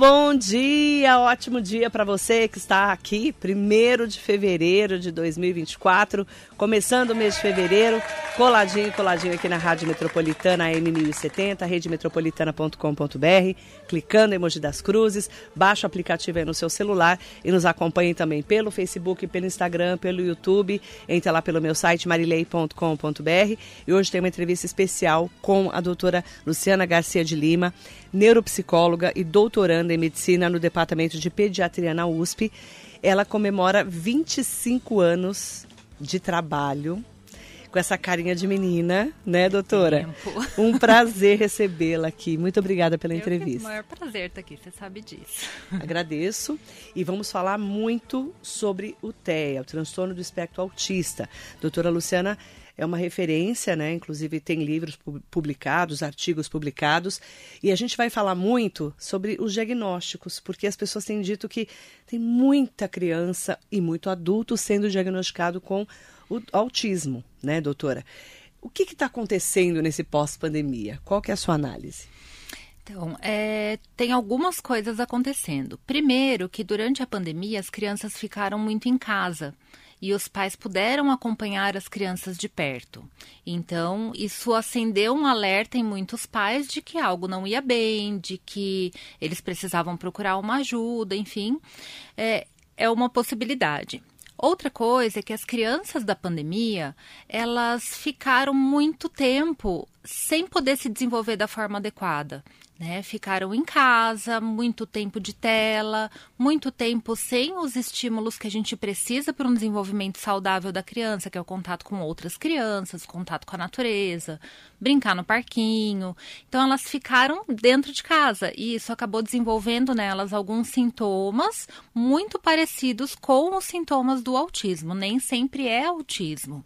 bom dia, ótimo dia para você que está aqui, 1 de fevereiro de 2024, começando o mês de fevereiro, coladinho, coladinho aqui na Rádio Metropolitana AM1070, redemetropolitana.com.br, clicando em emoji das cruzes, baixa o aplicativo aí no seu celular e nos acompanhe também pelo Facebook, pelo Instagram, pelo YouTube, entra lá pelo meu site marilei.com.br e hoje tem uma entrevista especial com a doutora Luciana Garcia de Lima, neuropsicóloga e doutoranda em medicina no Departamento de Pediatria na USP. Ela comemora 25 anos de trabalho com essa carinha de menina, né, doutora? Tempo. Um prazer recebê-la aqui. Muito obrigada pela Eu entrevista. É o maior prazer estar aqui, você sabe disso. Agradeço. E vamos falar muito sobre o TEA, o transtorno do espectro autista. Doutora Luciana é uma referência, né? Inclusive tem livros publicados, artigos publicados, e a gente vai falar muito sobre os diagnósticos, porque as pessoas têm dito que tem muita criança e muito adulto sendo diagnosticado com o autismo, né, doutora? O que está acontecendo nesse pós-pandemia? Qual que é a sua análise? Então, é, tem algumas coisas acontecendo. Primeiro, que durante a pandemia as crianças ficaram muito em casa e os pais puderam acompanhar as crianças de perto. Então, isso acendeu um alerta em muitos pais de que algo não ia bem, de que eles precisavam procurar uma ajuda, enfim, é, é uma possibilidade. Outra coisa é que as crianças da pandemia, elas ficaram muito tempo sem poder se desenvolver da forma adequada né? Ficaram em casa, muito tempo de tela, muito tempo sem os estímulos que a gente precisa para um desenvolvimento saudável da criança, que é o contato com outras crianças, contato com a natureza, brincar no parquinho. Então elas ficaram dentro de casa e isso acabou desenvolvendo nelas alguns sintomas muito parecidos com os sintomas do autismo. Nem sempre é autismo.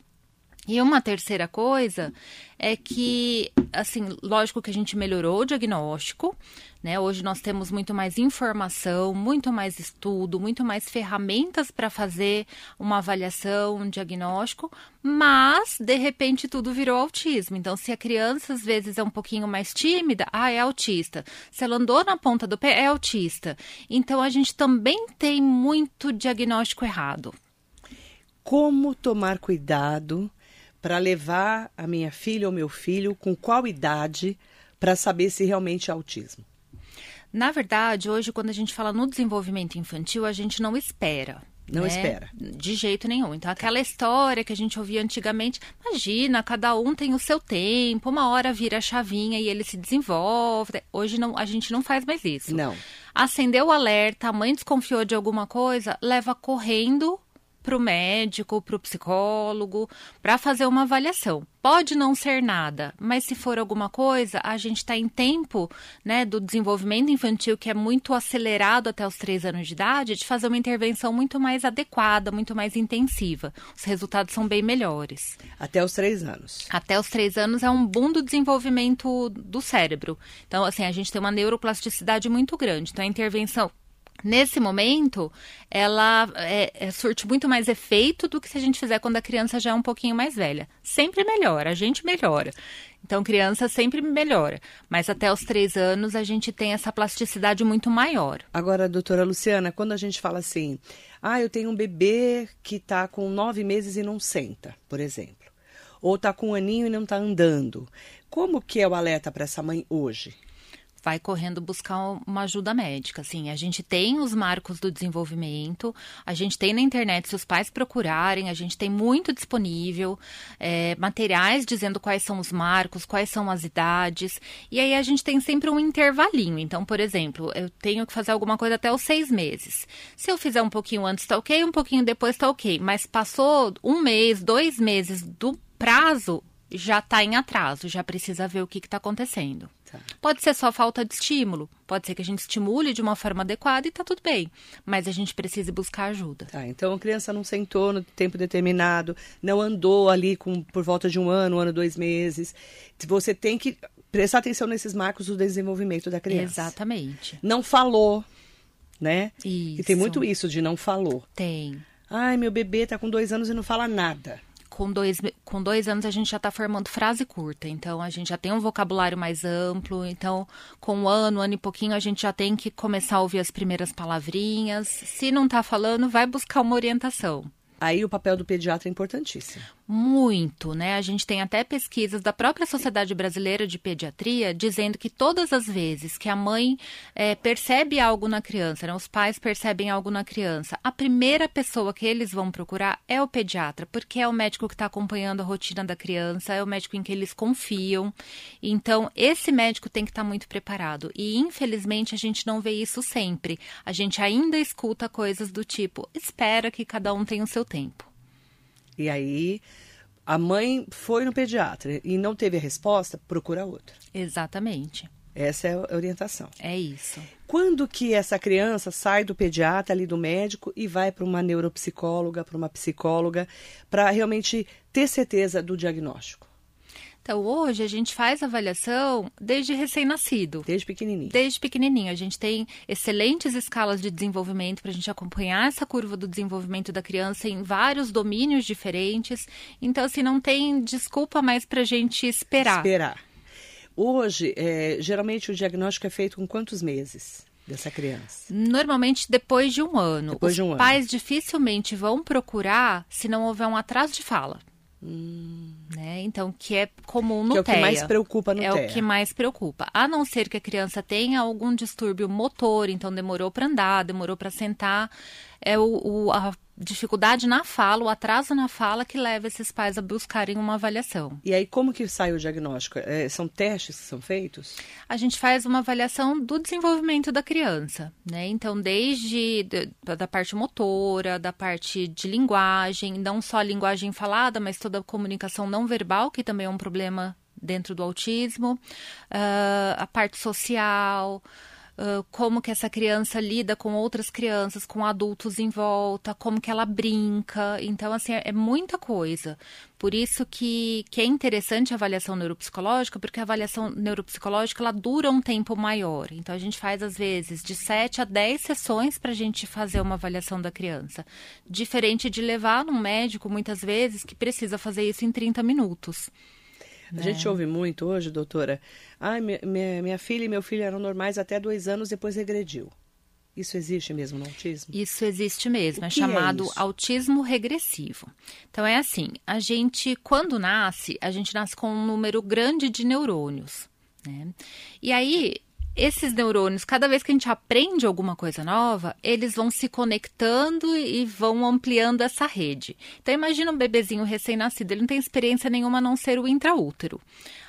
E uma terceira coisa é que, assim, lógico que a gente melhorou o diagnóstico, né? Hoje nós temos muito mais informação, muito mais estudo, muito mais ferramentas para fazer uma avaliação, um diagnóstico, mas de repente tudo virou autismo. Então, se a criança às vezes é um pouquinho mais tímida, ah, é autista. Se ela andou na ponta do pé, é autista. Então, a gente também tem muito diagnóstico errado. Como tomar cuidado? Para levar a minha filha ou meu filho com qual idade para saber se realmente é autismo? Na verdade, hoje, quando a gente fala no desenvolvimento infantil, a gente não espera. Não né? espera. De jeito nenhum. Então, aquela história que a gente ouvia antigamente, imagina, cada um tem o seu tempo, uma hora vira a chavinha e ele se desenvolve. Hoje não, a gente não faz mais isso. Não. Acendeu o alerta, a mãe desconfiou de alguma coisa, leva correndo para o médico, para o psicólogo, para fazer uma avaliação. Pode não ser nada, mas se for alguma coisa, a gente está em tempo né, do desenvolvimento infantil, que é muito acelerado até os três anos de idade, de fazer uma intervenção muito mais adequada, muito mais intensiva. Os resultados são bem melhores. Até os três anos. Até os três anos é um boom do desenvolvimento do cérebro. Então, assim, a gente tem uma neuroplasticidade muito grande. Então, a intervenção Nesse momento, ela é, é, surte muito mais efeito do que se a gente fizer quando a criança já é um pouquinho mais velha. Sempre melhora, a gente melhora. Então, criança sempre melhora. Mas até os três anos, a gente tem essa plasticidade muito maior. Agora, doutora Luciana, quando a gente fala assim, ah, eu tenho um bebê que está com nove meses e não senta, por exemplo. Ou está com um aninho e não está andando. Como que é o alerta para essa mãe hoje? Vai correndo buscar uma ajuda médica. Assim, a gente tem os marcos do desenvolvimento, a gente tem na internet, se os pais procurarem, a gente tem muito disponível, é, materiais dizendo quais são os marcos, quais são as idades, e aí a gente tem sempre um intervalinho. Então, por exemplo, eu tenho que fazer alguma coisa até os seis meses. Se eu fizer um pouquinho antes, tá ok, um pouquinho depois, tá ok. Mas passou um mês, dois meses do prazo, já está em atraso, já precisa ver o que está acontecendo. Tá. Pode ser só falta de estímulo, pode ser que a gente estimule de uma forma adequada e está tudo bem, mas a gente precisa buscar ajuda. Tá, então a criança não sentou no tempo determinado, não andou ali com, por volta de um ano, um ano, dois meses. Você tem que prestar atenção nesses marcos do desenvolvimento da criança. Exatamente. Não falou, né? Isso. E tem muito isso de não falou. Tem. Ai, meu bebê está com dois anos e não fala nada com dois, com dois anos a gente já está formando frase curta, então a gente já tem um vocabulário mais amplo, então com um ano, um ano e pouquinho a gente já tem que começar a ouvir as primeiras palavrinhas. Se não está falando, vai buscar uma orientação. Aí o papel do pediatra é importantíssimo. Muito, né? A gente tem até pesquisas da própria Sociedade Brasileira de Pediatria dizendo que todas as vezes que a mãe é, percebe algo na criança, né, os pais percebem algo na criança, a primeira pessoa que eles vão procurar é o pediatra, porque é o médico que está acompanhando a rotina da criança, é o médico em que eles confiam. Então, esse médico tem que estar tá muito preparado. E, infelizmente, a gente não vê isso sempre. A gente ainda escuta coisas do tipo: espera que cada um tenha o seu tempo. E aí a mãe foi no pediatra e não teve a resposta, procura outro. Exatamente. Essa é a orientação. É isso. Quando que essa criança sai do pediatra ali do médico e vai para uma neuropsicóloga, para uma psicóloga, para realmente ter certeza do diagnóstico? Então, hoje a gente faz avaliação desde recém-nascido. Desde pequenininho. Desde pequenininho. A gente tem excelentes escalas de desenvolvimento para a gente acompanhar essa curva do desenvolvimento da criança em vários domínios diferentes. Então, assim, não tem desculpa mais para a gente esperar. Esperar. Hoje, é, geralmente o diagnóstico é feito com quantos meses? dessa criança? Normalmente depois de um ano. Depois Os de um ano. pais dificilmente vão procurar se não houver um atraso de fala. Né? Então, que é comum no que é o que mais preocupa no É TEA. o que mais preocupa. A não ser que a criança tenha algum distúrbio motor, então demorou para andar, demorou para sentar, é o, o, a dificuldade na fala, o atraso na fala que leva esses pais a buscarem uma avaliação. E aí, como que sai o diagnóstico? É, são testes que são feitos? A gente faz uma avaliação do desenvolvimento da criança, né? Então, desde de, da parte motora, da parte de linguagem, não só a linguagem falada, mas toda a comunicação não verbal, que também é um problema dentro do autismo, uh, a parte social, Como que essa criança lida com outras crianças, com adultos em volta, como que ela brinca. Então, assim, é, é muita coisa. Por isso que, que é interessante a avaliação neuropsicológica, porque a avaliação neuropsicológica ela dura um tempo maior. Então, a gente faz, às vezes, de 7 a 10 sessões para a gente fazer uma avaliação da criança. Diferente de levar num médico, muitas vezes, que precisa fazer isso em 30 minutos. A gente ouve muito hoje, doutora. Ah, minha, minha, filha e meu filho eram normais até dois anos, depois regrediu. Isso existe mesmo no autismo? Isso existe mesmo, é é chamado isso? autismo regressivo. Então é assim, a gente quando nasce, a gente nasce com um número grande de neurônios, né? E aí esses neurônios, cada vez que a gente aprende alguma coisa nova, eles vão se conectando e vão ampliando essa rede. Então imagina um bebezinho recém-nascido, ele não tem experiência nenhuma a não ser o intraútero.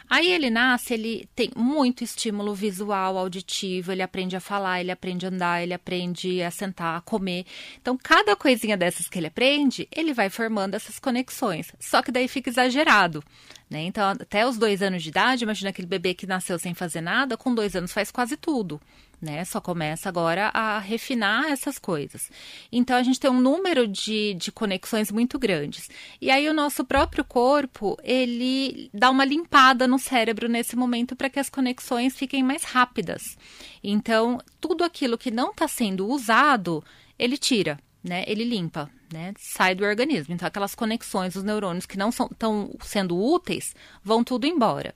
Aí ele nasce, ele tem muito estímulo visual, auditivo, ele aprende a falar, ele aprende a andar, ele aprende a sentar, a comer. Então, cada coisinha dessas que ele aprende, ele vai formando essas conexões. Só que daí fica exagerado. Né? Então, até os dois anos de idade, imagina aquele bebê que nasceu sem fazer nada, com dois anos faz quase tudo. Né? Só começa agora a refinar essas coisas. Então a gente tem um número de, de conexões muito grandes. E aí o nosso próprio corpo, ele dá uma limpada no cérebro nesse momento para que as conexões fiquem mais rápidas. Então, tudo aquilo que não está sendo usado, ele tira, né? Ele limpa, né? Sai do organismo. Então, aquelas conexões, os neurônios que não estão sendo úteis, vão tudo embora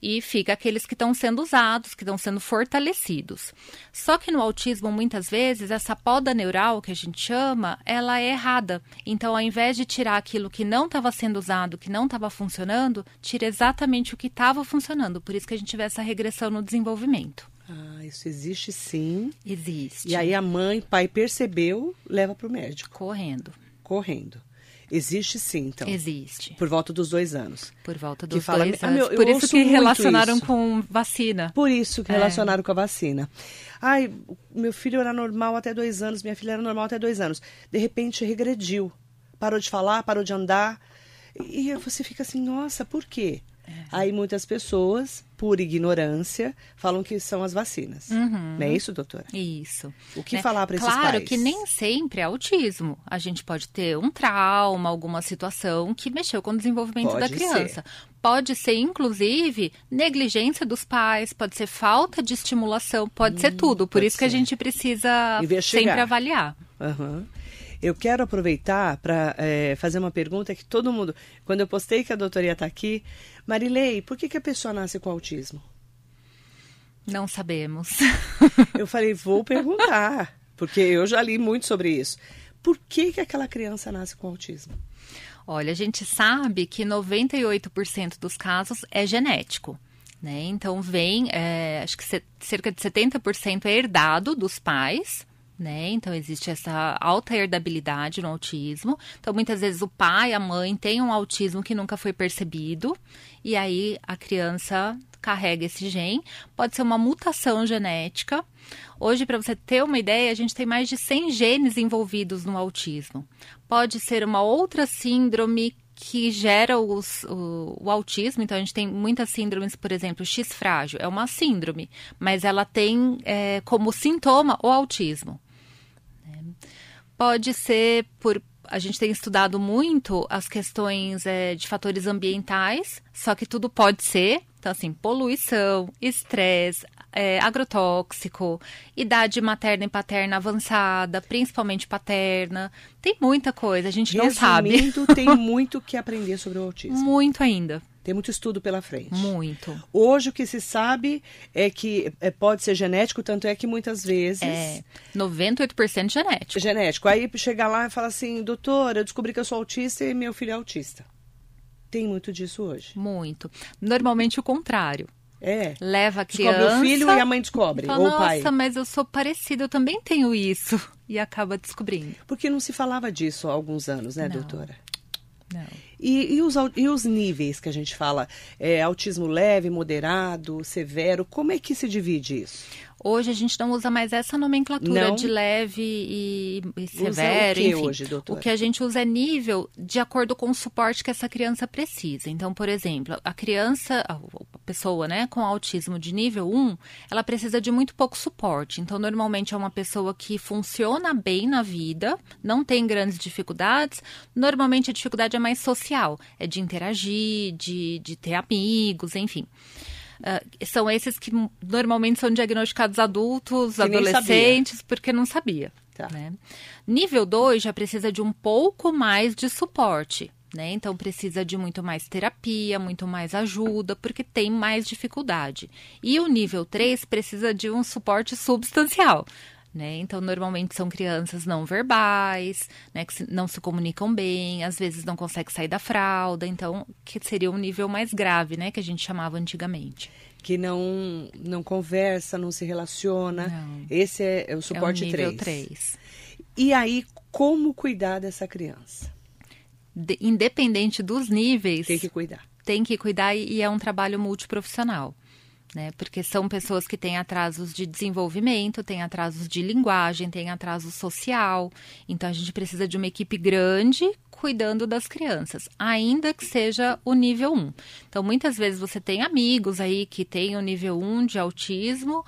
e fica aqueles que estão sendo usados, que estão sendo fortalecidos. Só que no autismo, muitas vezes, essa poda neural, que a gente chama, ela é errada. Então, ao invés de tirar aquilo que não estava sendo usado, que não estava funcionando, tira exatamente o que estava funcionando. Por isso que a gente vê essa regressão no desenvolvimento. Ah, isso existe sim. Existe. E aí a mãe, pai percebeu, leva para o médico, Correndo. correndo. Existe sim, então. Existe. Por volta dos dois anos. Por volta Que dos fala- dois Ah, anos. meu, eu Por isso que relacionaram isso. com vacina. Por isso que É. relacionaram com a vacina. Ai, meu filho era normal até dois anos, minha filha era normal até dois anos. De repente regrediu. Parou de falar, parou de andar. E você fica assim, nossa, por quê? É. Aí muitas pessoas, por ignorância, falam que são as vacinas. Não é isso, doutora? Isso. O que né? falar para esses Claro pais? que nem sempre é autismo. A gente pode ter um trauma, alguma situação que mexeu com o desenvolvimento Pode da criança. Pode ser, inclusive, negligência dos pais, pode ser falta de estimulação, pode ser tudo. Por Hum, isso que a ser. gente precisa Investigar. sempre avaliar. Aham. Eu quero aproveitar para é, fazer uma pergunta que todo mundo. Quando eu postei que a doutora ia estar tá aqui, Marilei, por que, que a pessoa nasce com autismo? Não sabemos. eu falei, vou perguntar, porque eu já li muito sobre isso. Por que, que aquela criança nasce com autismo? Olha, a gente sabe que 98% dos casos é genético. Né? Então, vem, é, acho que cerca de 70% é herdado dos pais, né? Então existe essa alta herdabilidade no autismo. Então muitas vezes o pai, a mãe tem um autismo que nunca foi percebido e aí a criança carrega esse gene. Pode ser uma mutação genética. Hoje, para você ter uma ideia, a gente tem mais de 100 genes envolvidos no autismo. Pode ser uma outra síndrome que gera os, o, o, autismo. Então, a gente tem muitas síndromes, por exemplo, X frágil é uma síndrome, mas ela tem é, como sintoma o autismo. Pode ser por. A gente tem estudado muito as questões é, de fatores ambientais, só que tudo pode ser. Então, assim, poluição, estresse, é, agrotóxico, idade materna e paterna avançada, principalmente paterna. Tem muita coisa, a gente Resumindo, não sabe. tem muito que aprender sobre o autismo. Muito ainda. Tem muito estudo pela frente. Muito. Hoje o que se sabe é que é, pode ser genético, tanto é que muitas vezes. É, 98% genético. Genético. Aí chega lá e fala assim, doutora, eu descobri que eu sou autista e meu filho é autista. Tem muito disso hoje. Muito. Normalmente o contrário. É. Leva a criança. Descobre o filho e a mãe descobre. Fala, ou o pai. Nossa, mas eu sou parecida, eu também tenho isso. E acaba descobrindo. Porque não se falava disso há alguns anos, né, não. doutora? E, e, os, e os níveis que a gente fala? É, autismo leve, moderado, severo, como é que se divide isso? Hoje a gente não usa mais essa nomenclatura não. de leve e, e severo. Usa o que enfim. hoje, doutora? O que a gente usa é nível de acordo com o suporte que essa criança precisa. Então, por exemplo, a criança, a pessoa né, com autismo de nível 1, ela precisa de muito pouco suporte. Então, normalmente é uma pessoa que funciona bem na vida, não tem grandes dificuldades. Normalmente a dificuldade é mais social, é de interagir, de, de ter amigos, enfim. Uh, são esses que normalmente são diagnosticados adultos, Que adolescentes, porque não sabia. Tá. né? Nível 2 já precisa de um pouco mais de suporte. Né? Então precisa de muito mais terapia, muito mais ajuda, porque tem mais dificuldade. E o nível 3 precisa de um suporte substancial. Né? Então, normalmente são crianças não verbais, né? que não se comunicam bem, às vezes não conseguem sair da fralda, então, que seria um nível mais grave, né? Que a gente chamava antigamente. Que não, não conversa, não se relaciona. Não. Esse é, é o suporte é o nível 3. 3. E aí, como cuidar dessa criança? De- independente dos níveis, Tem que cuidar. tem que cuidar e e é um trabalho multiprofissional. Né? Porque são pessoas que têm atrasos de desenvolvimento, têm atrasos de linguagem, têm atraso social. Então a gente precisa de uma equipe grande cuidando das crianças, ainda que seja o nível 1. Então muitas vezes você tem amigos aí que têm o nível 1 de autismo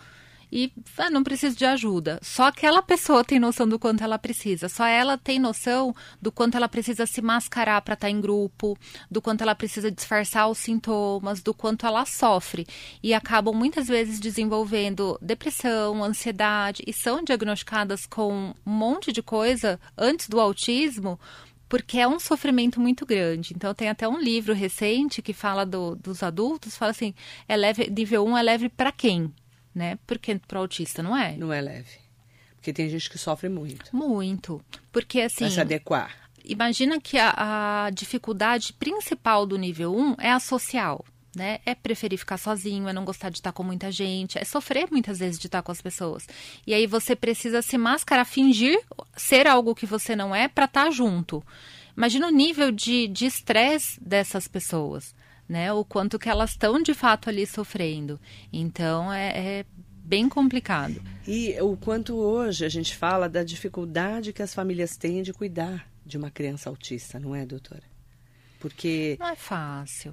e ah, não preciso de ajuda. Só aquela pessoa tem noção do quanto ela precisa. Só ela tem noção do quanto ela precisa se mascarar para estar em grupo, do quanto ela precisa disfarçar os sintomas, do quanto ela sofre. E acabam muitas vezes desenvolvendo depressão, ansiedade e são diagnosticadas com um monte de coisa antes do autismo. Porque é um sofrimento muito grande. Então, tem até um livro recente que fala do- dos adultos, fala assim, é leve, nível 1 é leve para quem? Né? Porque para o autista não é? Não é leve. Porque tem gente que sofre muito. Muito. Porque assim, Pra se adequar. imagina que a, a dificuldade principal do nível 1 é a social. Né? É preferir ficar sozinho, é não gostar de estar com muita gente, é sofrer muitas vezes de estar com as pessoas. E aí você precisa se mascarar, fingir ser algo que você não é para estar junto. Imagina o nível de de estresse dessas pessoas, né? O quanto que elas estão de fato ali sofrendo. Então é, é bem complicado. E o quanto hoje a gente fala da dificuldade que as famílias têm de cuidar de uma criança autista, não é, doutora? Porque Não é fácil.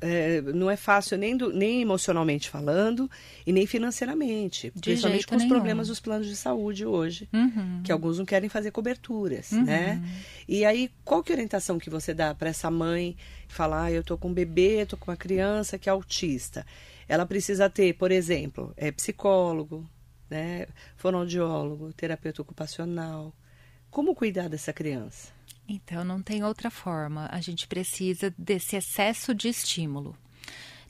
é, não é fácil nem, do- nem emocionalmente falando e nem financeiramente. principalmente jeito com os nenhum. problemas dos planos de saúde hoje. Uhum. Que alguns não querem fazer coberturas, né? E aí, qual que é a orientação que você dá para essa mãe que fala, ah, eu tô com um bebê, tô com uma criança que é autista. Ela precisa ter, por exemplo, é, psicólogo, né? fonoaudiólogo, terapeuta ocupacional. como cuidar dessa criança? Então, não tem outra forma. A gente precisa desse excesso de estímulo.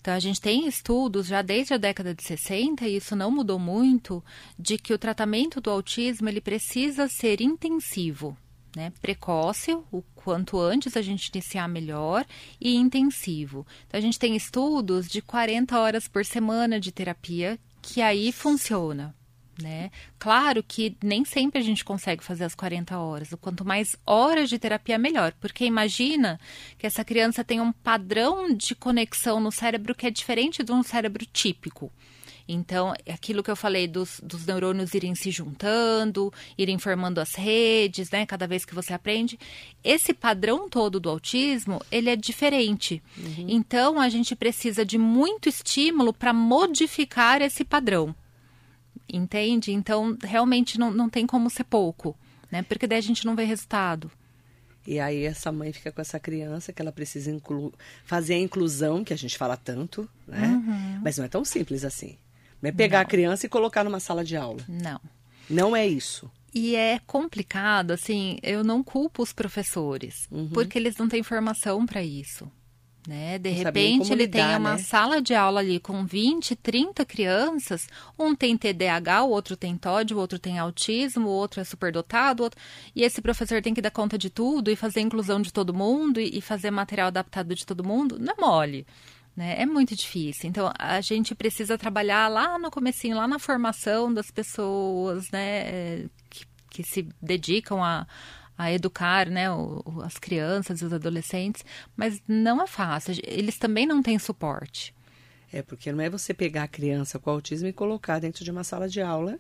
Então, a gente tem estudos já desde a década de 60, e isso não mudou muito, de que o tratamento do autismo ele precisa ser intensivo, né? precoce, o quanto antes a gente iniciar melhor, e intensivo. Então, a gente tem estudos de 40 horas por semana de terapia, que aí funciona né? Claro que nem sempre a gente consegue fazer as 40 horas. Quanto mais horas de terapia, melhor. Porque imagina que essa criança tem um padrão de conexão no cérebro que é diferente de um cérebro típico. Então, aquilo que eu falei dos, dos neurônios irem se juntando, irem formando as redes, né? Cada vez que você aprende. Esse padrão todo do autismo, ele é diferente. Uhum. Então, a gente precisa de muito estímulo para modificar esse padrão entende? Então, realmente não, não tem como ser pouco, né? Porque daí a gente não vê resultado. E aí essa mãe fica com essa criança que ela precisa fazer a inclusão, que a gente fala tanto, né? Uhum. Mas não é tão simples assim. Não é pegar não. a criança e colocar numa sala de aula. Não. Não é isso. E é complicado, assim, eu não culpo os professores, uhum. porque eles não têm formação para isso. Né? De repente ele lidar, tem uma né? sala de aula ali com 20, 30 crianças, um tem TDAH, o outro tem TOD, o outro tem autismo, o outro é superdotado, outro... e esse professor tem que dar conta de tudo e fazer inclusão de todo mundo e fazer material adaptado de todo mundo, não é mole. Né? É muito difícil. Então, a gente precisa trabalhar lá no comecinho, lá na formação das pessoas, né, que, que se dedicam a, a educar né, o, as crianças e os adolescentes, mas não é fácil. Eles também não têm suporte. É, porque não é você pegar a criança com autismo e colocar dentro de uma sala de aula,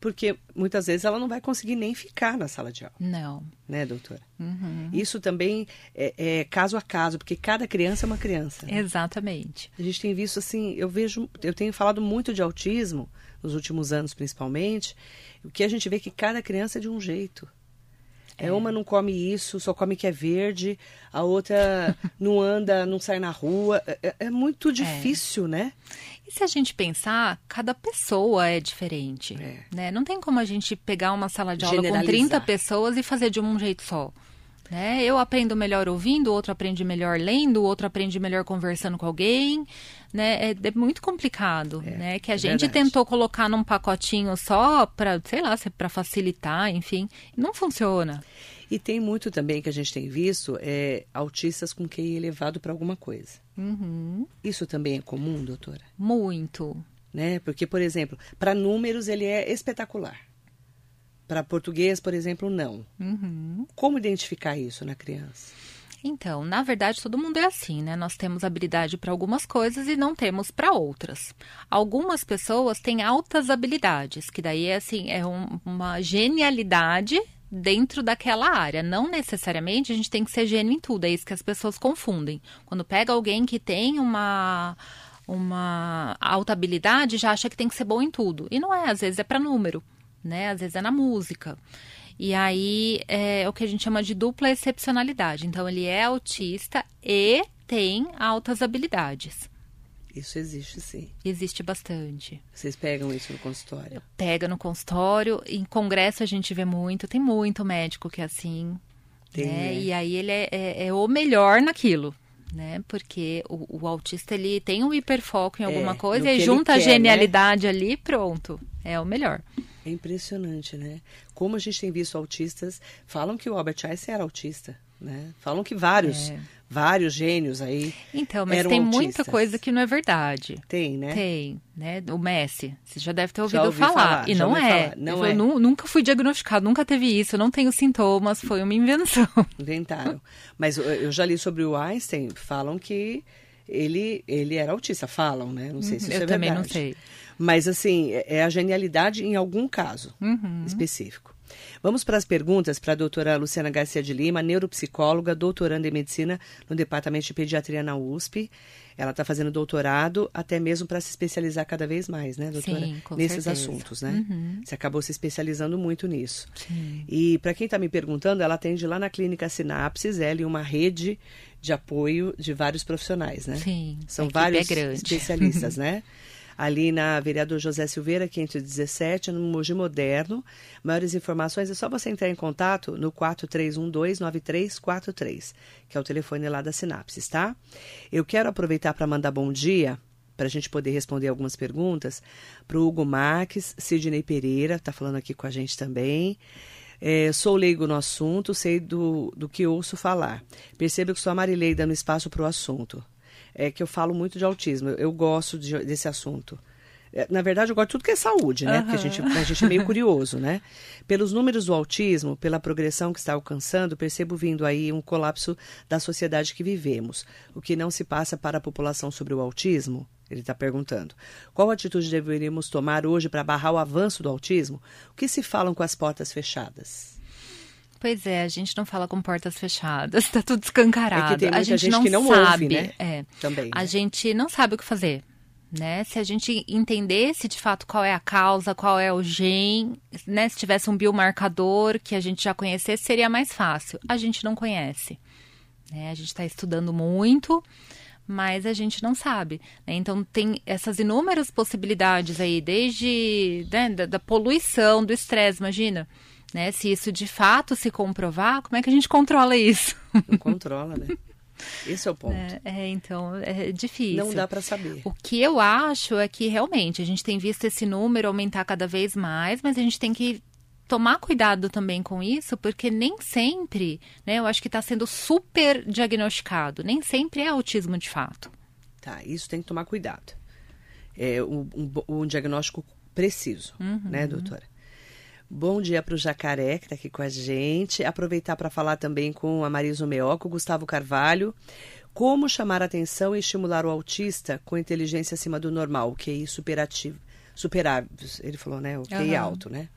porque muitas vezes ela não vai conseguir nem ficar na sala de aula. Não. Né, doutora? Uhum. Isso também é, é, caso a caso, porque cada criança é uma criança. Né? Exatamente. A gente tem visto assim, eu vejo, eu tenho falado muito de autismo, nos últimos anos principalmente, o que a gente vê é que cada criança é de um jeito. É. Uma não come isso, só come que é verde, a outra não anda, não sai na rua. É, é, é muito é. difícil, é. né? E se a gente pensar, cada pessoa é diferente. É. Né? Não tem como a gente pegar uma sala de aula com 30 pessoas e fazer de um jeito só. Né? Eu aprendo melhor ouvindo, o outro aprende melhor lendo, o outro aprende melhor conversando com alguém. Né? É, é muito complicado, é, né? Que a é gente verdade. tentou colocar num pacotinho só para, sei lá, para facilitar, enfim, não funciona. E tem muito também que a gente tem visto é, autistas com QI elevado para alguma coisa. Uhum. Isso também é comum, doutora? Muito. Né? Porque, por exemplo, para números ele é espetacular. Para português, por exemplo, não. Uhum. Como identificar isso na criança? Então, na verdade, todo mundo é assim, né? Nós temos habilidade para algumas coisas e não temos para outras. Algumas pessoas têm altas habilidades, que daí é assim, é um, uma genialidade dentro daquela área. Não necessariamente a gente tem que ser gênio em tudo, é isso que as pessoas confundem. Quando pega alguém que tem uma uma alta habilidade, já acha que tem que ser bom em tudo. E não é, às vezes é para número né? Às vezes é na música. E aí é o que a gente chama de dupla excepcionalidade. Então ele é autista e tem altas habilidades. Isso existe sim. Existe bastante. Vocês pegam isso no consultório? Pega no consultório, em congresso a gente vê muito, tem muito médico que é assim. Tem, né? né? E aí ele é, é, é, o melhor naquilo. Né? Porque o, o, autista ele tem um hiperfoco em alguma é, coisa e junta quer, a né? genialidade né? ali, pronto. É o melhor. É impressionante, né? Como a gente tem visto autistas, falam que o Albert Einstein era autista, né? Falam que vários, é. vários gênios aí. Então, mas tem autistas. muita coisa que não é verdade. Tem, né? Tem, né? O Messi, você já deve ter ouvido falar. falar. E não é. Não eu é. nunca fui diagnosticado, nunca teve isso, não tenho sintomas, foi uma invenção. Inventaram. Mas eu já li sobre o Einstein, falam que ele, ele era autista, falam, né? Não sei se uhum, isso eu é verdade. Eu também não sei. Mas, assim, é, é a genialidade em algum caso uhum. específico. Vamos para as perguntas para a doutora Luciana Garcia de Lima, neuropsicóloga, doutoranda em medicina no Departamento de Pediatria na USP. Ela está fazendo doutorado até mesmo para se especializar cada vez mais, né, doutora? Sim, com Nesses certeza. assuntos, né? Uhum. Você acabou se especializando muito nisso. Sim. E para quem está me perguntando, ela atende lá na Clínica Sinapses, ela e uma rede de apoio de vários profissionais, né? Sim. São vários é especialistas, né? ali na Vereador José Silveira, 517, no Mogi Moderno. Maiores informações é só você entrar em contato no 4312-9343, que é o telefone lá da Sinapses, tá? Eu quero aproveitar para mandar bom dia para a gente poder responder algumas perguntas, para o Hugo Marques, Sidney Pereira, está falando aqui com a gente também. É, sou leigo no assunto, sei do, do que ouço falar. Percebo que sou a Marilei dando espaço para o assunto. É que eu falo muito de autismo, eu gosto de, desse assunto. É, na verdade, eu gosto de tudo que é saúde, né? Uhum. Porque a gente, a gente é meio curioso, né? Pelos números do autismo, pela progressão que está alcançando, percebo vindo aí um colapso da sociedade que vivemos. O que não se passa para a população sobre o autismo? Ele está perguntando. Qual atitude deveríamos tomar hoje para barrar o avanço do autismo? O que se falam com as portas fechadas? Pois é, a gente não fala com portas fechadas, está tudo escancarado. É que tem a gente, gente não, que não sabe, ouve, né? É. Também. A né? gente não sabe o que fazer. Né? Se a gente entendesse de fato qual é a causa, qual é o gene, né? se tivesse um biomarcador que a gente já conhecesse, seria mais fácil. A gente não conhece. Né? A gente está estudando muito, mas a gente não sabe. Né? Então tem essas inúmeras possibilidades aí, desde né, da, da, poluição, do estresse, imagina. Né? Se isso de fato se comprovar, como é que a gente controla isso? Não controla, né? Esse é o ponto. É, é então, é difícil. Não dá para saber. O que eu acho é que realmente a gente tem visto esse número aumentar cada vez mais, mas a gente tem que tomar cuidado também com isso, porque nem sempre, né, eu acho que está sendo super diagnosticado, nem sempre é autismo de fato. Tá, isso tem que tomar cuidado. É um, um, um diagnóstico preciso, uhum. né, doutora? Bom dia para o Jacaré, que está aqui com a gente. Aproveitar para falar também com a Marisa Meoco, Gustavo Carvalho. Como chamar a atenção e estimular o autista com inteligência acima do normal, o QI superativo, superável, ele falou, né? O QI Aham. alto, né?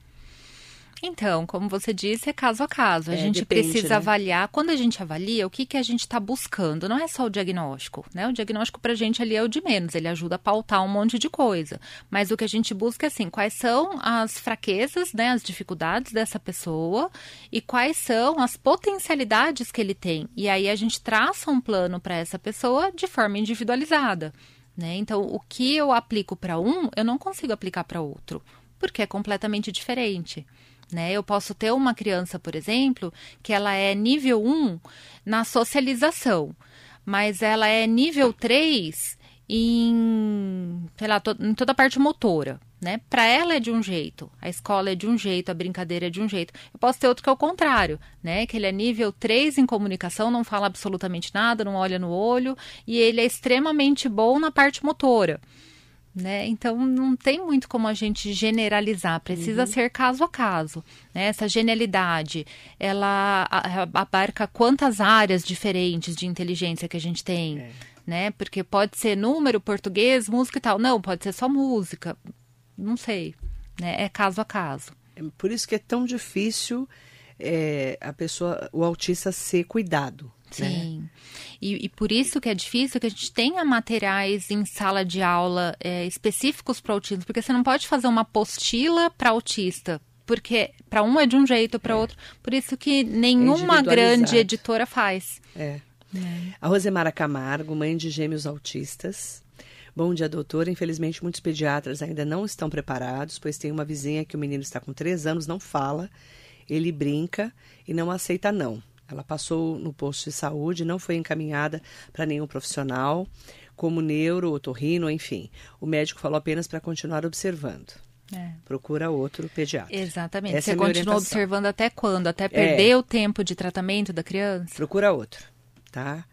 Então, como você disse, é caso a caso. A É, gente depende, precisa né? avaliar. Quando a gente avalia, o que, que a gente está buscando? Não é só o diagnóstico, né? O diagnóstico para a gente ali é o de menos. Ele ajuda a pautar um monte de coisa. Mas o que a gente busca é assim, quais são as fraquezas, né? As dificuldades dessa pessoa e quais são as potencialidades que ele tem. E aí a gente traça um plano para essa pessoa de forma individualizada. Né? Então, o que eu aplico para um, eu não consigo aplicar para outro, porque é completamente diferente. Né? Eu posso ter uma criança, por exemplo, que ela é nível 1 na socialização, mas ela é nível 3 em, sei lá, to- em toda a parte motora. Né? Para ela é de um jeito, a escola é de um jeito, a brincadeira é de um jeito. Eu posso ter outro que é o contrário, né? Que ele é nível 3 em comunicação, não fala absolutamente nada, não olha no olho, e ele é extremamente bom na parte motora né? Então não tem muito como a gente generalizar, precisa ser caso a caso. Né? Essa genialidade, ela abarca quantas áreas diferentes de inteligência que a gente tem, É. né? Porque pode ser número, português, música e tal. Não, pode ser só música. Não sei, né? É caso a caso. É Por isso que é tão difícil é, a pessoa, o autista ser cuidado. Né? E, e por isso que é difícil que a gente tenha materiais em sala de aula é, específicos para autismo, porque você não pode fazer uma apostila para autista. Porque para um é de um jeito, para outro. Por isso que nenhuma grande editora faz. É. A Rosemara Camargo, mãe de gêmeos autistas. Bom dia, doutora. Infelizmente, muitos pediatras ainda não estão preparados, pois tem uma vizinha que o menino está com três anos, não fala, ele brinca e não aceita não. Ela passou no posto de saúde, não foi encaminhada para nenhum profissional, como neuro, otorrino, enfim. O médico falou apenas para continuar observando. É. Procura outro pediatra. Exatamente. Essa você é continua observando até quando? Até perder o tempo de tratamento da criança? Procura outro, tá?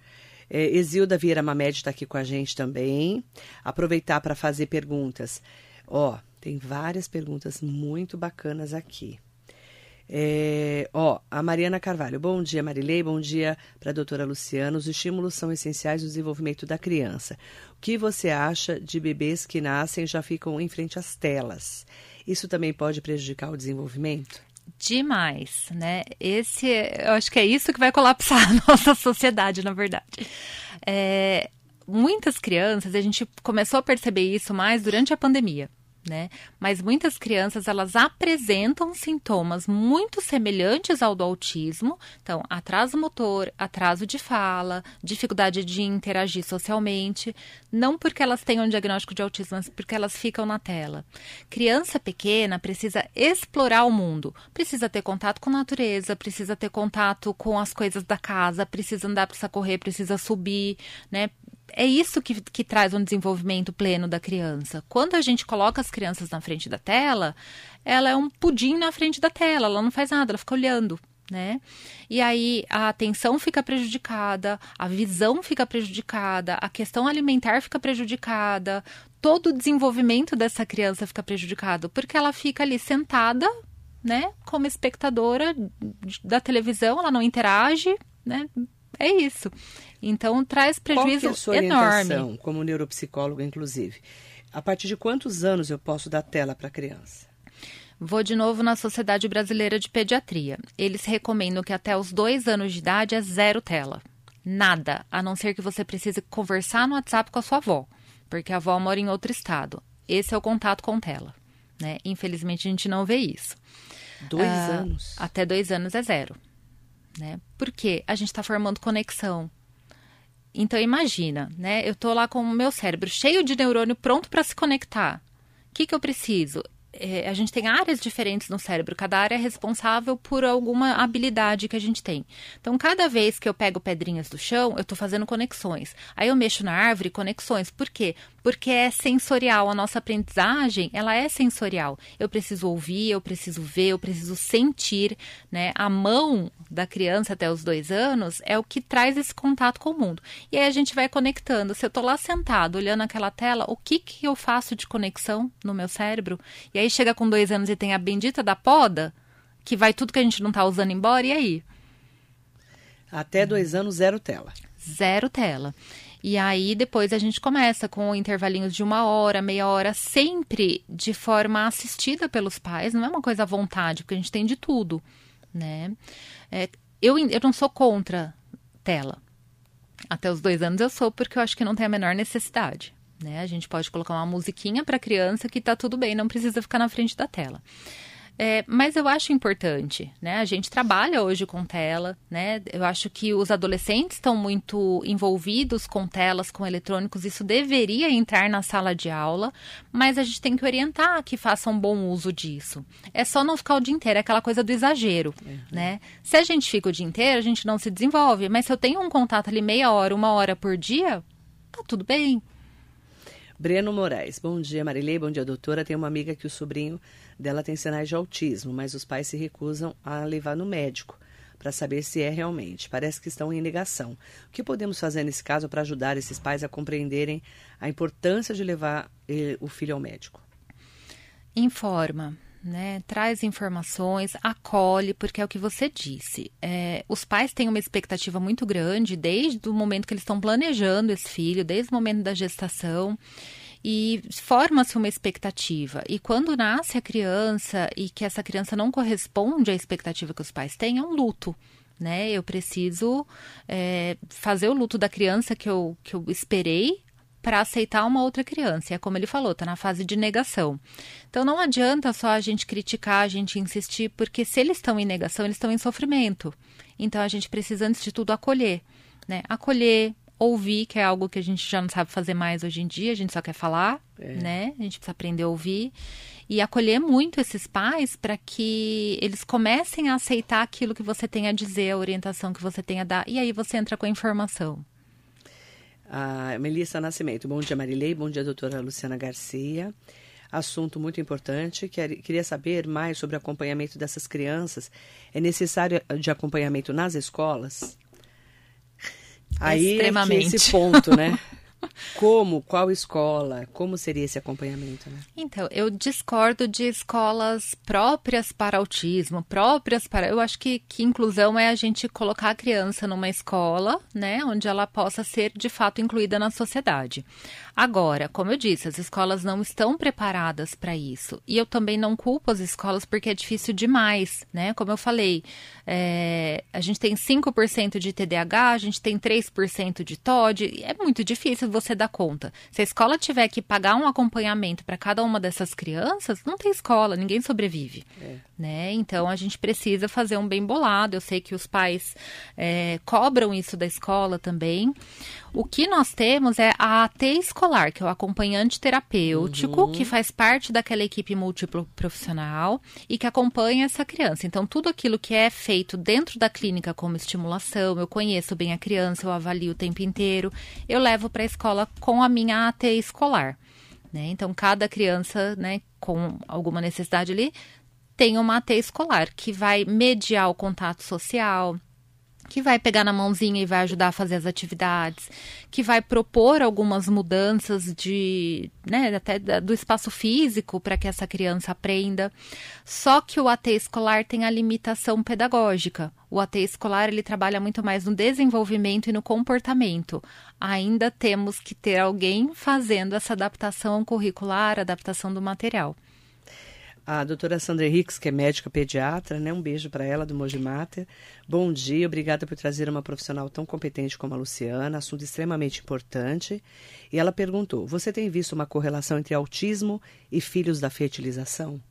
É, Exilda Vieira Mamed está aqui com a gente também. Aproveitar para fazer perguntas. Ó, tem várias perguntas muito bacanas aqui. É, ó, a Mariana Carvalho. Bom dia, Marilei. Bom dia para a doutora Luciana. Os estímulos são essenciais no desenvolvimento da criança. O que você acha de bebês que nascem e já ficam em frente às telas? Isso também pode prejudicar o desenvolvimento? Demais, né? Esse, é- eu acho que é isso que vai colapsar a nossa sociedade, na verdade. É, muitas crianças, a gente começou a perceber isso mais durante a pandemia. Né? Mas muitas crianças elas apresentam sintomas muito semelhantes ao do autismo, então atraso motor, atraso de fala, dificuldade de interagir socialmente, não porque elas tenham um diagnóstico de autismo, mas porque elas ficam na tela. Criança pequena precisa explorar o mundo, precisa ter contato com a natureza, precisa ter contato com as coisas da casa, precisa andar, precisa correr, precisa subir, né? É isso que, que traz um desenvolvimento pleno da criança. Quando a gente coloca as crianças na frente da tela, ela é um pudim na frente da tela, ela não faz nada, ela fica olhando. Né? E aí a atenção fica prejudicada, a visão fica prejudicada, a questão alimentar fica prejudicada, todo o desenvolvimento dessa criança fica prejudicado, porque ela fica ali sentada, né, como espectadora da televisão, ela não interage, né? É isso. Então traz prejuízo Qual é a sua enorme. como neuropsicóloga, inclusive. A partir de quantos anos eu posso dar tela para a criança? Vou de novo na Sociedade Brasileira de Pediatria. Eles recomendam que até os dois anos de idade é zero tela. Nada, a não ser que você precise conversar no WhatsApp com a sua avó, porque a avó mora em outro estado. Esse é o contato com tela. Né? Infelizmente a gente não vê isso. Dois ah, anos? Até dois anos é zero. Né? Porque a gente está formando conexão, então imagina, né? Eu tô lá com o meu cérebro cheio de neurônio pronto para se conectar. O que, que eu preciso? É, a gente tem áreas diferentes no cérebro, cada área é responsável por alguma habilidade que a gente tem. Então, cada vez que eu pego pedrinhas do chão, eu estou fazendo conexões. Aí eu mexo na árvore, conexões. Por quê? Porque é sensorial. A nossa aprendizagem, ela é sensorial. Eu preciso ouvir, eu preciso ver, eu preciso sentir, né? A mão da criança até os dois anos é o que traz esse contato com o mundo. E aí a gente vai conectando. Se eu estou lá sentado, olhando aquela tela, o que, que eu faço de conexão no meu cérebro? E aí chega com dois anos e tem a bendita da poda, que vai tudo que a gente não tá usando embora, e aí? Até dois anos, zero tela. Zero tela. E aí depois a gente começa com intervalinhos de uma hora, meia hora, sempre de forma assistida pelos pais, não é uma coisa à vontade, porque a gente tem de tudo, né? É, eu, eu não sou contra tela. Até os dois anos eu sou, porque eu acho que não tem a menor necessidade. Né? A gente pode colocar uma musiquinha para a criança que está tudo bem, não precisa ficar na frente da tela. É, mas eu acho importante, né? A gente trabalha hoje com tela, né? Eu acho que os adolescentes estão muito envolvidos com telas, com eletrônicos. Isso deveria entrar na sala de aula, mas a gente tem que orientar que façam bom uso disso. É só não ficar o dia inteiro, é aquela coisa do exagero, uhum. né? Se a gente fica o dia inteiro, a gente não se desenvolve. Mas se eu tenho um contato ali meia hora, uma hora por dia, tá tudo bem. Breno Moraes. Bom dia, Marilei. Bom dia, doutora. Tem uma amiga que o sobrinho dela tem sinais de autismo, mas os pais se recusam a levar no médico para saber se é realmente. Parece que estão em negação. O que podemos fazer nesse caso para ajudar esses pais a compreenderem a importância de levar eh, o filho ao médico? Informa. Né, traz informações, acolhe, porque é o que você disse. É, os pais têm uma expectativa muito grande desde o momento que eles estão planejando esse filho, desde o momento da gestação e forma-se uma expectativa. E quando nasce a criança e que essa criança não corresponde à expectativa que os pais têm, é um luto. Né? Eu preciso é, fazer o luto da criança que eu, que eu esperei para aceitar uma outra criança. E é como ele falou, está na fase de negação. Então não adianta só a gente criticar, a gente insistir, porque se eles estão em negação, eles estão em sofrimento. Então a gente precisa, antes de tudo, acolher. Né? Acolher, ouvir, que é algo que a gente já não sabe fazer mais hoje em dia, a gente só quer falar, é. né? A gente precisa aprender a ouvir e acolher muito esses pais para que eles comecem a aceitar aquilo que você tem a dizer, a orientação que você tem a dar, e aí você entra com a informação. A Melissa Nascimento. Bom dia, Marilei. Bom dia, doutora Luciana Garcia. Assunto muito importante. Queria saber mais sobre o acompanhamento dessas crianças. É necessário de acompanhamento nas escolas? Aí Extremamente. é esse ponto, né? Como, qual escola, como seria esse acompanhamento? Né? Então, eu discordo de escolas próprias para autismo, próprias para. Eu acho que, que inclusão é a gente colocar a criança numa escola, né, onde ela possa ser de fato incluída na sociedade. Agora, como eu disse, as escolas não estão preparadas para isso. E eu também não culpo as escolas porque é difícil demais, né? Como eu falei, é, a gente tem 5% de TDAH, a gente tem 3% de TOD. É muito difícil você dá conta? Se a escola tiver que pagar um acompanhamento para cada uma dessas crianças, não tem escola, ninguém sobrevive. É. Né? Então a gente precisa fazer um bem bolado. Eu sei que os pais é, cobram isso da escola também. O que nós temos é a AT escolar, que é o acompanhante terapêutico, uhum. que faz parte daquela equipe múltiplo profissional e que acompanha essa criança. Então, tudo aquilo que é feito dentro da clínica como estimulação, eu conheço bem a criança, eu avalio o tempo inteiro, eu levo para a escola com a minha AT escolar. Né? Então, cada criança né, com alguma necessidade ali tem uma AT escolar que vai mediar o contato social, que vai pegar na mãozinha e vai ajudar a fazer as atividades, que vai propor algumas mudanças de, né, até do espaço físico para que essa criança aprenda. Só que o AT escolar tem a limitação pedagógica. O AT escolar ele trabalha muito mais no desenvolvimento e no comportamento. Ainda temos que ter alguém fazendo essa adaptação curricular, adaptação do material a doutora Sandra Henriques, que é médica pediatra, né? Um beijo para ela do Mojimata. Bom dia, obrigada por trazer uma profissional tão competente como a Luciana, assunto extremamente importante. E ela perguntou: Você tem visto uma correlação entre autismo e filhos da fertilização?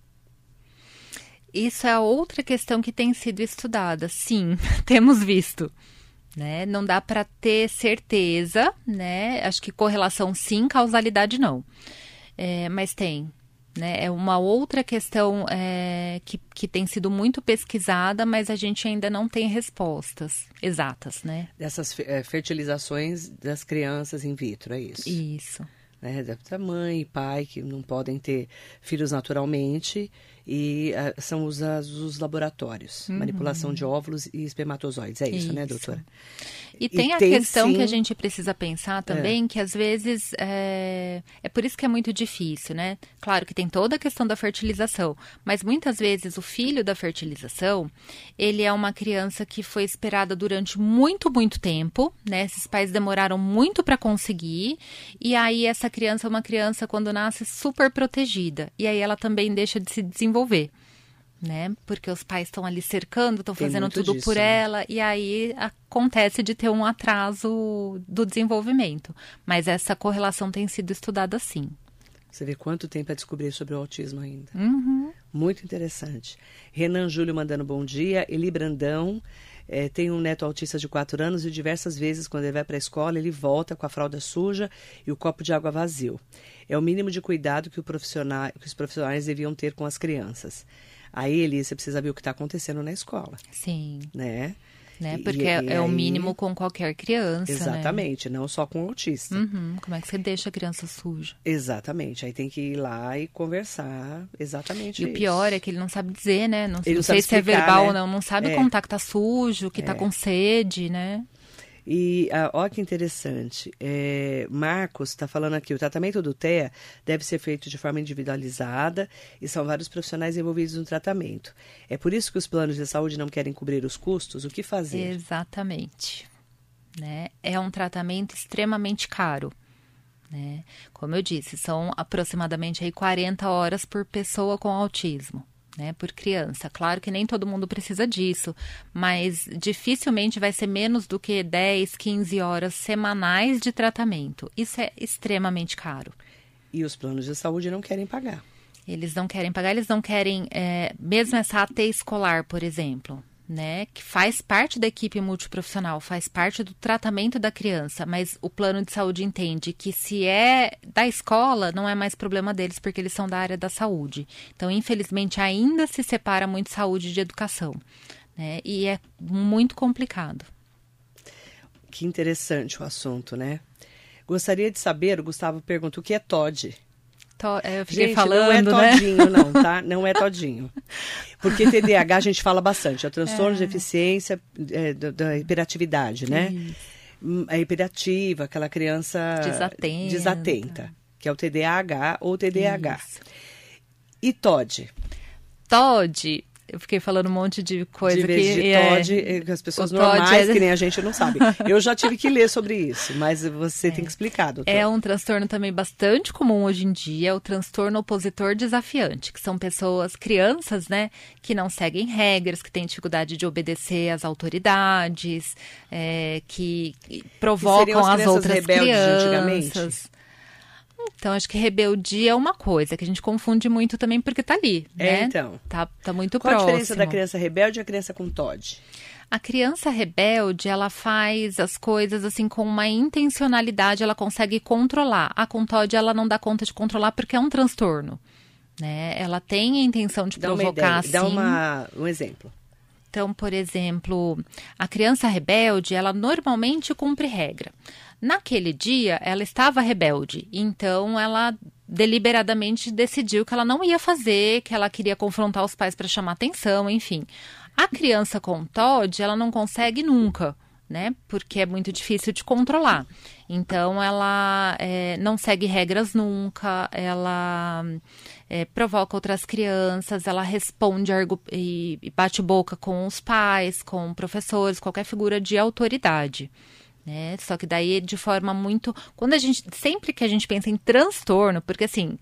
Isso é outra questão que tem sido estudada. Sim, temos visto. Né? Não dá para ter certeza, né? Acho que correlação sim, causalidade não. É, mas tem, né? É uma outra questão é, que, que tem sido muito pesquisada, mas a gente ainda não tem respostas exatas, né? Dessas é, fertilizações das crianças in vitro, é isso? Isso. Né? Da mãe e pai que não podem ter filhos naturalmente e uh, são os, os laboratórios, uhum. manipulação de óvulos e espermatozoides. É isso, né, isso. né, doutora? E, e tem a tem, questão sim... que a gente precisa pensar também, é. que às vezes é... é por isso que é muito difícil, né? Claro que tem toda a questão da fertilização, mas muitas vezes o filho da fertilização, ele é uma criança que foi esperada durante muito, muito tempo, né? Esses pais demoraram muito para conseguir, e aí essa criança é uma criança, quando nasce, super protegida. E aí ela também deixa de se desenvolver desenvolver. Né? Porque os pais estão ali cercando, estão fazendo tudo disso, por né? ela, e aí acontece de ter um atraso do desenvolvimento. Mas essa correlação tem sido estudada sim. Você vê quanto tempo a descobrir sobre o autismo ainda. Uhum. Muito interessante. Renan Júlio mandando bom dia. Eli Brandão é, tem um neto autista de 4 anos e diversas vezes, quando ele vai para a escola, ele volta com a fralda suja e o copo de água vazio. É o mínimo de cuidado que, profissional, que os profissionais deviam ter com as crianças. Aí, Eli, você precisa ver o que está acontecendo na escola. Sim. Né? Né? Porque e, é, e é aí... o mínimo com qualquer criança. Né? Exatamente, né? não só com autista. Uhum. Como é que você deixa a criança suja? Exatamente. Aí tem que ir lá e conversar exatamente. E isso. o pior é que ele não sabe dizer, né? Não, não, sei se é verbal né? ou não, não sabe é. contar que tá sujo, que tá é. tá com sede, né? E ah, olha que interessante, é, Marcos está falando aqui, o tratamento do TEA deve ser feito de forma individualizada e são vários profissionais envolvidos no tratamento. É por isso que os planos de saúde não querem cobrir os custos? O que fazer? Exatamente. Né? É um tratamento extremamente caro. Né? Como eu disse, são aproximadamente aí 40 horas por pessoa com autismo né, por criança. Claro que nem todo mundo precisa disso, mas dificilmente vai ser menos do que 10, 15 horas semanais de tratamento. Isso é extremamente caro. E os planos de saúde não querem pagar. Eles não querem pagar, eles não querem, é, mesmo essa AT escolar, por exemplo, né, que faz parte da equipe multiprofissional, faz parte do tratamento da criança, mas o plano de saúde entende que se é da escola, não é mais problema deles, porque eles são da área da saúde. Então, infelizmente, ainda se separa muito saúde de educação, né, e é muito complicado. Que interessante o assunto, né? Gostaria de saber, o Gustavo pergunta, o que é TOD? To... É, eu fiquei gente, falando, não é né? todinho, não, tá? Não é todinho. Porque TDAH a gente fala bastante. É o transtorno é. de eficiência é, da, da, hiperatividade, né? Isso. É hiperativa, aquela criança desatenta. desatenta, que é o TDAH ou TDAH. Isso. E TOD? TOD Eu fiquei falando um monte de coisa de que de é, Todd, é, que as pessoas normais, é- que nem a gente, não sabem. Eu já tive que ler sobre isso, mas você tem que explicar, doutor. É um transtorno também bastante comum hoje em dia, o transtorno opositor desafiante, que são pessoas, crianças, né, que não seguem regras, que têm dificuldade de obedecer às autoridades, é, que provocam as as, crianças outras rebeldes de antigamente? Então, acho que rebeldia é uma coisa que a gente confunde muito também porque tá ali, É, né? então. Tá, tá muito Qual a próximo. diferença da criança rebelde e a criança com Todd? A criança rebelde, ela faz as coisas assim com uma intencionalidade, ela consegue controlar. A com Todd, ela não dá conta de controlar porque é um transtorno. Né? Ela tem a intenção de Dá uma provocar, ideia, dá sim. uma, um exemplo. Então, por exemplo, a criança rebelde, ela normalmente cumpre regra. Naquele dia, ela estava rebelde, então ela deliberadamente decidiu que ela não ia fazer, que ela queria confrontar os pais para chamar atenção, enfim. A criança com TOD, ela não consegue nunca, né? Porque é muito difícil de controlar. Então, ela é, não segue regras nunca, ela é, provoca outras crianças, ela responde e bate boca com os pais, com professores, qualquer figura de autoridade. Né? Só que daí de forma muito. Quando a gente. Sempre que a gente pensa em transtorno, porque assim,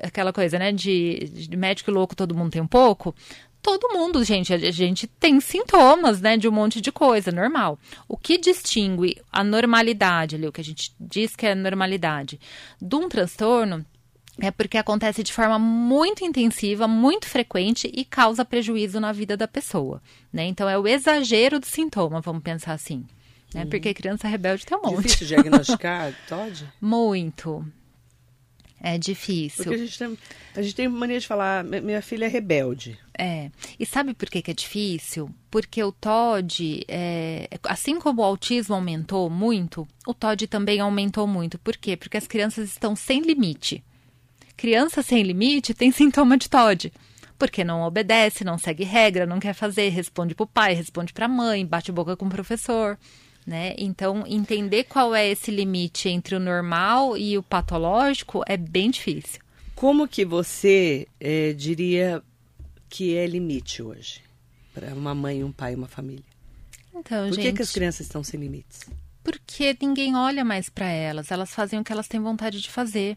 aquela coisa, né, de, de médico louco todo mundo tem um pouco. Todo mundo, gente, a gente tem sintomas, né, de um monte de coisa, normal. O que distingue a normalidade ali, o que a gente diz que é normalidade, de um transtorno é porque acontece de forma muito intensiva, muito frequente e causa prejuízo na vida da pessoa, né? Então é o exagero do sintoma, vamos pensar assim, né? Porque criança rebelde tem um monte. Difícil diagnosticar Todd? Muito. É difícil. Porque a gente, tem, a gente tem mania de falar, "Mi- minha filha é rebelde. É. E sabe por que, que é difícil? Porque o TOD, é, assim como o autismo aumentou muito, o TOD também aumentou muito. Por quê? Porque as crianças estão sem limite. Criança sem limite tem sintoma de TOD. Porque não obedece, não segue regra, não quer fazer, responde pro pai, responde pra mãe, bate boca com o professor. Né? Então, entender qual é esse limite entre o normal e o patológico é bem difícil. Como que você eh, diria que é limite hoje? Para uma mãe, um pai, uma família. Então, Por que, gente, que as crianças estão sem limites? porque ninguém olha mais para elas, elas fazem o que elas têm vontade de fazer.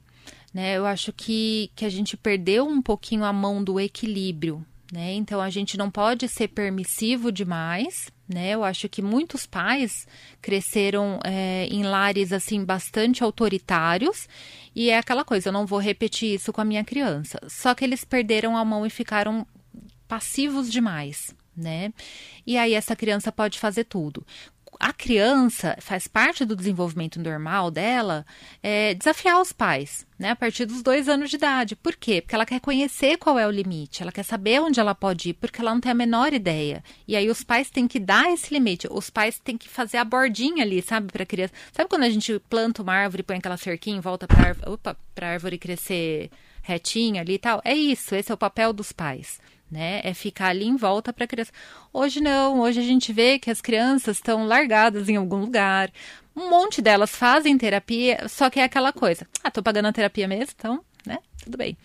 Né? Eu acho que, que a gente perdeu um pouquinho a mão do equilíbrio. Né? Então a gente não pode ser permissivo demais. Né? Eu acho que muitos pais cresceram é, em lares assim bastante autoritários e é aquela coisa, eu não vou repetir isso com a minha criança. Só que eles perderam a mão e ficaram passivos demais, né? E aí essa criança pode fazer tudo. A criança faz parte do desenvolvimento normal dela é, desafiar os pais, né? A partir dos dois anos de idade. Por quê? Porque ela quer conhecer qual é o limite, ela quer saber onde ela pode ir, porque ela não tem a menor ideia. E aí os pais têm que dar esse limite. Os pais têm que fazer a bordinha ali, sabe, para criança. Sabe quando a gente planta uma árvore, põe aquela cerquinha em volta para para árvore crescer retinha ali e tal? É isso. Esse é o papel dos pais né? É ficar ali em volta para a criança. Hoje não, hoje a gente vê que as crianças estão largadas em algum lugar. Um monte delas fazem terapia, só que é aquela coisa. Ah, tô pagando a terapia mesmo, então, né? Tudo bem.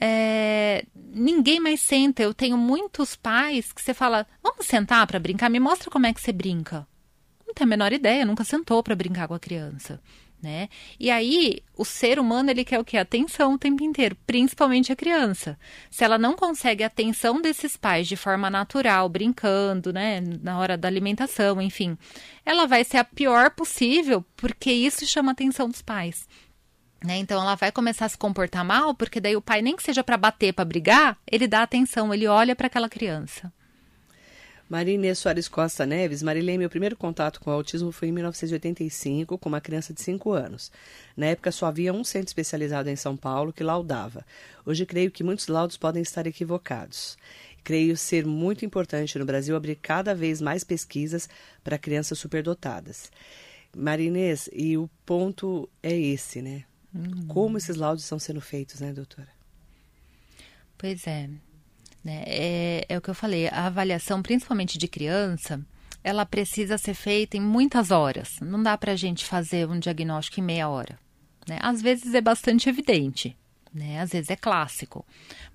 É, ninguém mais senta. Eu tenho muitos pais que você fala: vamos sentar para brincar? Me mostra como é que você brinca. Não tem a menor ideia, nunca sentou para brincar com a criança. Né? E aí, o ser humano, ele quer o quê? Atenção o tempo inteiro, principalmente a criança. Se ela não consegue a atenção desses pais de forma natural, brincando, né, na hora da alimentação, enfim, ela vai ser a pior possível, porque isso chama a atenção dos pais. Né? Então ela vai começar a se comportar mal, porque daí o pai nem que seja para bater, para brigar, ele dá atenção, ele olha para aquela criança. Maria Inês Soares Costa Neves, Marilene, meu primeiro contato com o autismo foi em 1985, com uma criança de 5 anos. Na época só havia um centro especializado em São Paulo que laudava. Hoje creio que muitos laudos podem estar equivocados. Creio ser muito importante no Brasil abrir cada vez mais pesquisas para crianças superdotadas. Maria Inês, e o ponto é esse, né? Hum. Como esses laudos estão sendo feitos, né, doutora? Pois é. Né? É, é o que eu falei, a avaliação, principalmente de criança, ela precisa ser feita em muitas horas. Não dá para a gente fazer um diagnóstico em meia hora. Né? Às vezes é bastante evidente. né? Às vezes é clássico,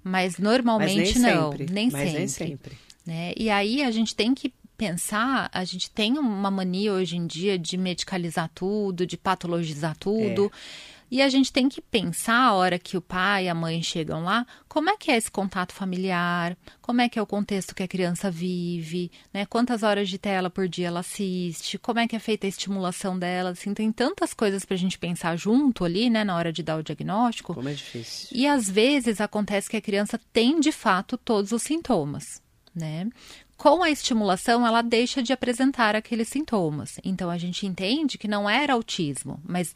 mas normalmente mas nem não, sempre. nem mas sempre. Nem sempre. Né? E aí a gente tem que pensar, a gente tem uma mania hoje em dia de medicalizar tudo, de patologizar tudo. É. E a gente tem que pensar a hora que o pai e a mãe chegam lá, como é que é esse contato familiar, como é que é o contexto que a criança vive, né? Quantas horas de tela por dia ela assiste, como é que é feita a estimulação dela, assim, tem tantas coisas para a gente pensar junto ali, né, na hora de dar o diagnóstico. Como é difícil. E às vezes acontece que a criança tem de fato todos os sintomas, né? com a estimulação, ela deixa de apresentar aqueles sintomas. Então, a gente entende que não era autismo, mas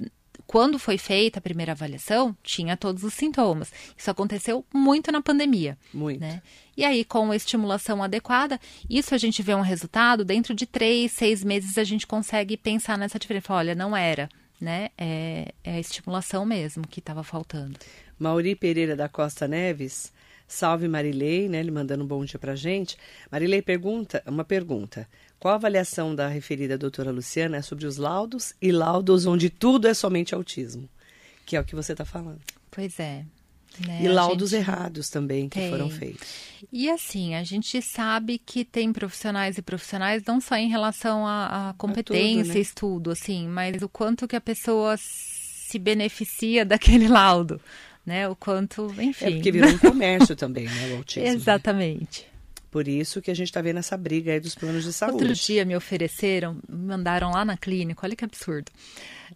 quando foi feita a primeira avaliação, tinha todos os sintomas. Isso aconteceu muito na pandemia. Muito. Né? E aí, com a estimulação adequada, isso a gente vê um resultado, dentro de três, seis meses a gente consegue pensar nessa diferença. Olha, não era, né? É, é a estimulação mesmo que estava faltando. Mauri Pereira da Costa Neves, salve Marilei, né? Ele mandando um bom dia pra gente. Marilei pergunta, uma pergunta. Qual a avaliação da referida doutora Luciana é sobre os laudos e laudos onde tudo é somente autismo? Que é o que você está falando. Pois é. Né? E laudos gente... errados também que tem. foram feitos. E assim, a gente sabe que tem profissionais e profissionais não só em relação à, competência, tudo, né? estudo, assim, mas o quanto que a pessoa se beneficia daquele laudo, né? O quanto, enfim. É porque virou um comércio também, né, o autismo. Né? Exatamente. Né? Por isso que a gente está vendo essa briga aí dos planos de saúde. Outro dia me ofereceram, me mandaram lá na clínica, olha que absurdo,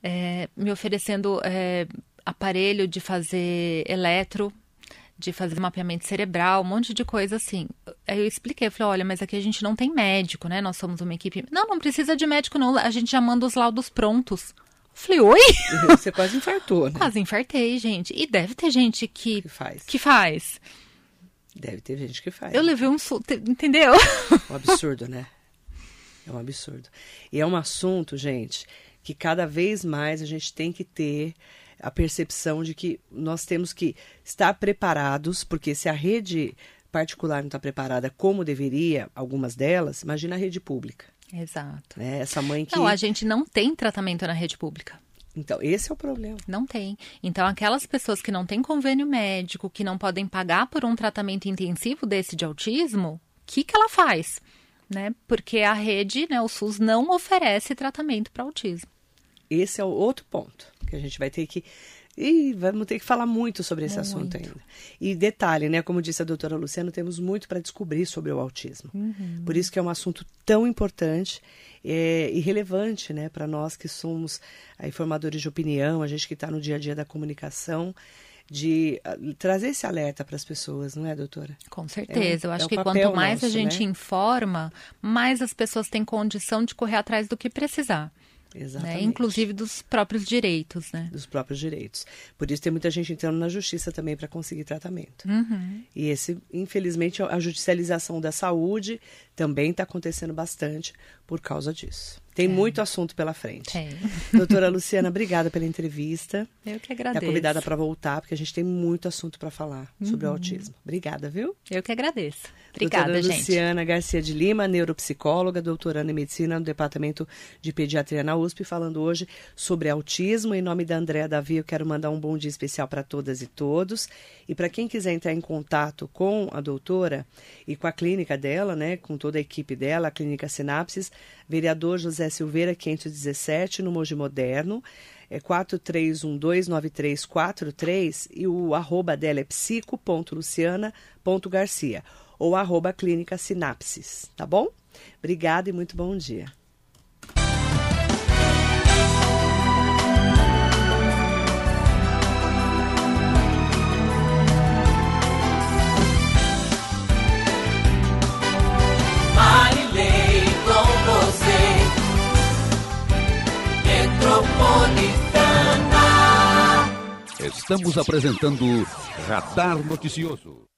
é, me oferecendo é, aparelho de fazer eletro, de fazer mapeamento cerebral, um monte de coisa assim. Aí eu expliquei, eu falei, olha, mas aqui a gente não tem médico, né? Nós somos uma equipe. Não, não precisa de médico, não. A gente já manda os laudos prontos. Falei, oi? Você quase infartou, né? Quase infartei, gente. E deve ter gente que, que faz. Que faz. Deve ter gente que faz. Eu levei um susto, entendeu? Um absurdo, né? É um absurdo. E é um assunto, gente, que cada vez mais a gente tem que ter a percepção de que nós temos que estar preparados, porque se a rede particular não está preparada como deveria, algumas delas, imagina a rede pública. Exato. Né? Essa mãe que. Não, a gente não tem tratamento na rede pública. Então, esse é o problema. Não tem. Então, aquelas pessoas que não têm convênio médico, que não podem pagar por um tratamento intensivo desse de autismo, o que, que ela faz? Né? Porque a rede, né, o SUS, não oferece tratamento para autismo. Esse é o outro ponto que a gente vai ter que e vamos ter que falar muito sobre esse muito. assunto ainda. E detalhe, né? Como disse a doutora Luciana, temos muito para descobrir sobre o autismo. Uhum. Por isso que é um assunto tão importante é, e relevante, né? Para nós que somos aí, formadores de opinião, a gente que está no dia a dia da comunicação de uh, trazer esse alerta para as pessoas, não é, doutora? Com certeza. É Eu acho é que quanto mais nosso, a gente né? informa, mais as pessoas têm condição de correr atrás do que precisar. Exatamente. Né? Inclusive dos próprios direitos, né? Dos próprios direitos. Por isso tem muita gente entrando na justiça também para conseguir tratamento. Uhum. E esse, infelizmente, a judicialização da saúde também está acontecendo bastante por causa disso. Tem é. muito assunto pela frente. Tem. Doutora Luciana, obrigada pela entrevista. Eu que agradeço. É convidada para voltar, porque a gente tem muito assunto para falar uhum. sobre o autismo. Obrigada, viu? Eu que agradeço. Obrigada, doutora gente. Luciana Garcia de Lima, neuropsicóloga, doutoranda em medicina no Departamento de Pediatria na USP, falando hoje sobre autismo. Em nome da Andréa Davi, eu quero mandar um bom dia especial para todas e todos. E para quem quiser entrar em contato com a doutora e com a clínica dela, né, com toda a equipe dela, a Clínica Sinapses, vereador José Silveira, 517, no Mogi Moderno, é 43129343 e o arroba dela é psico.luciana.garcia ou arroba clínica sinapses, tá bom? Obrigada e muito bom dia. Estamos apresentando Radar Noticioso.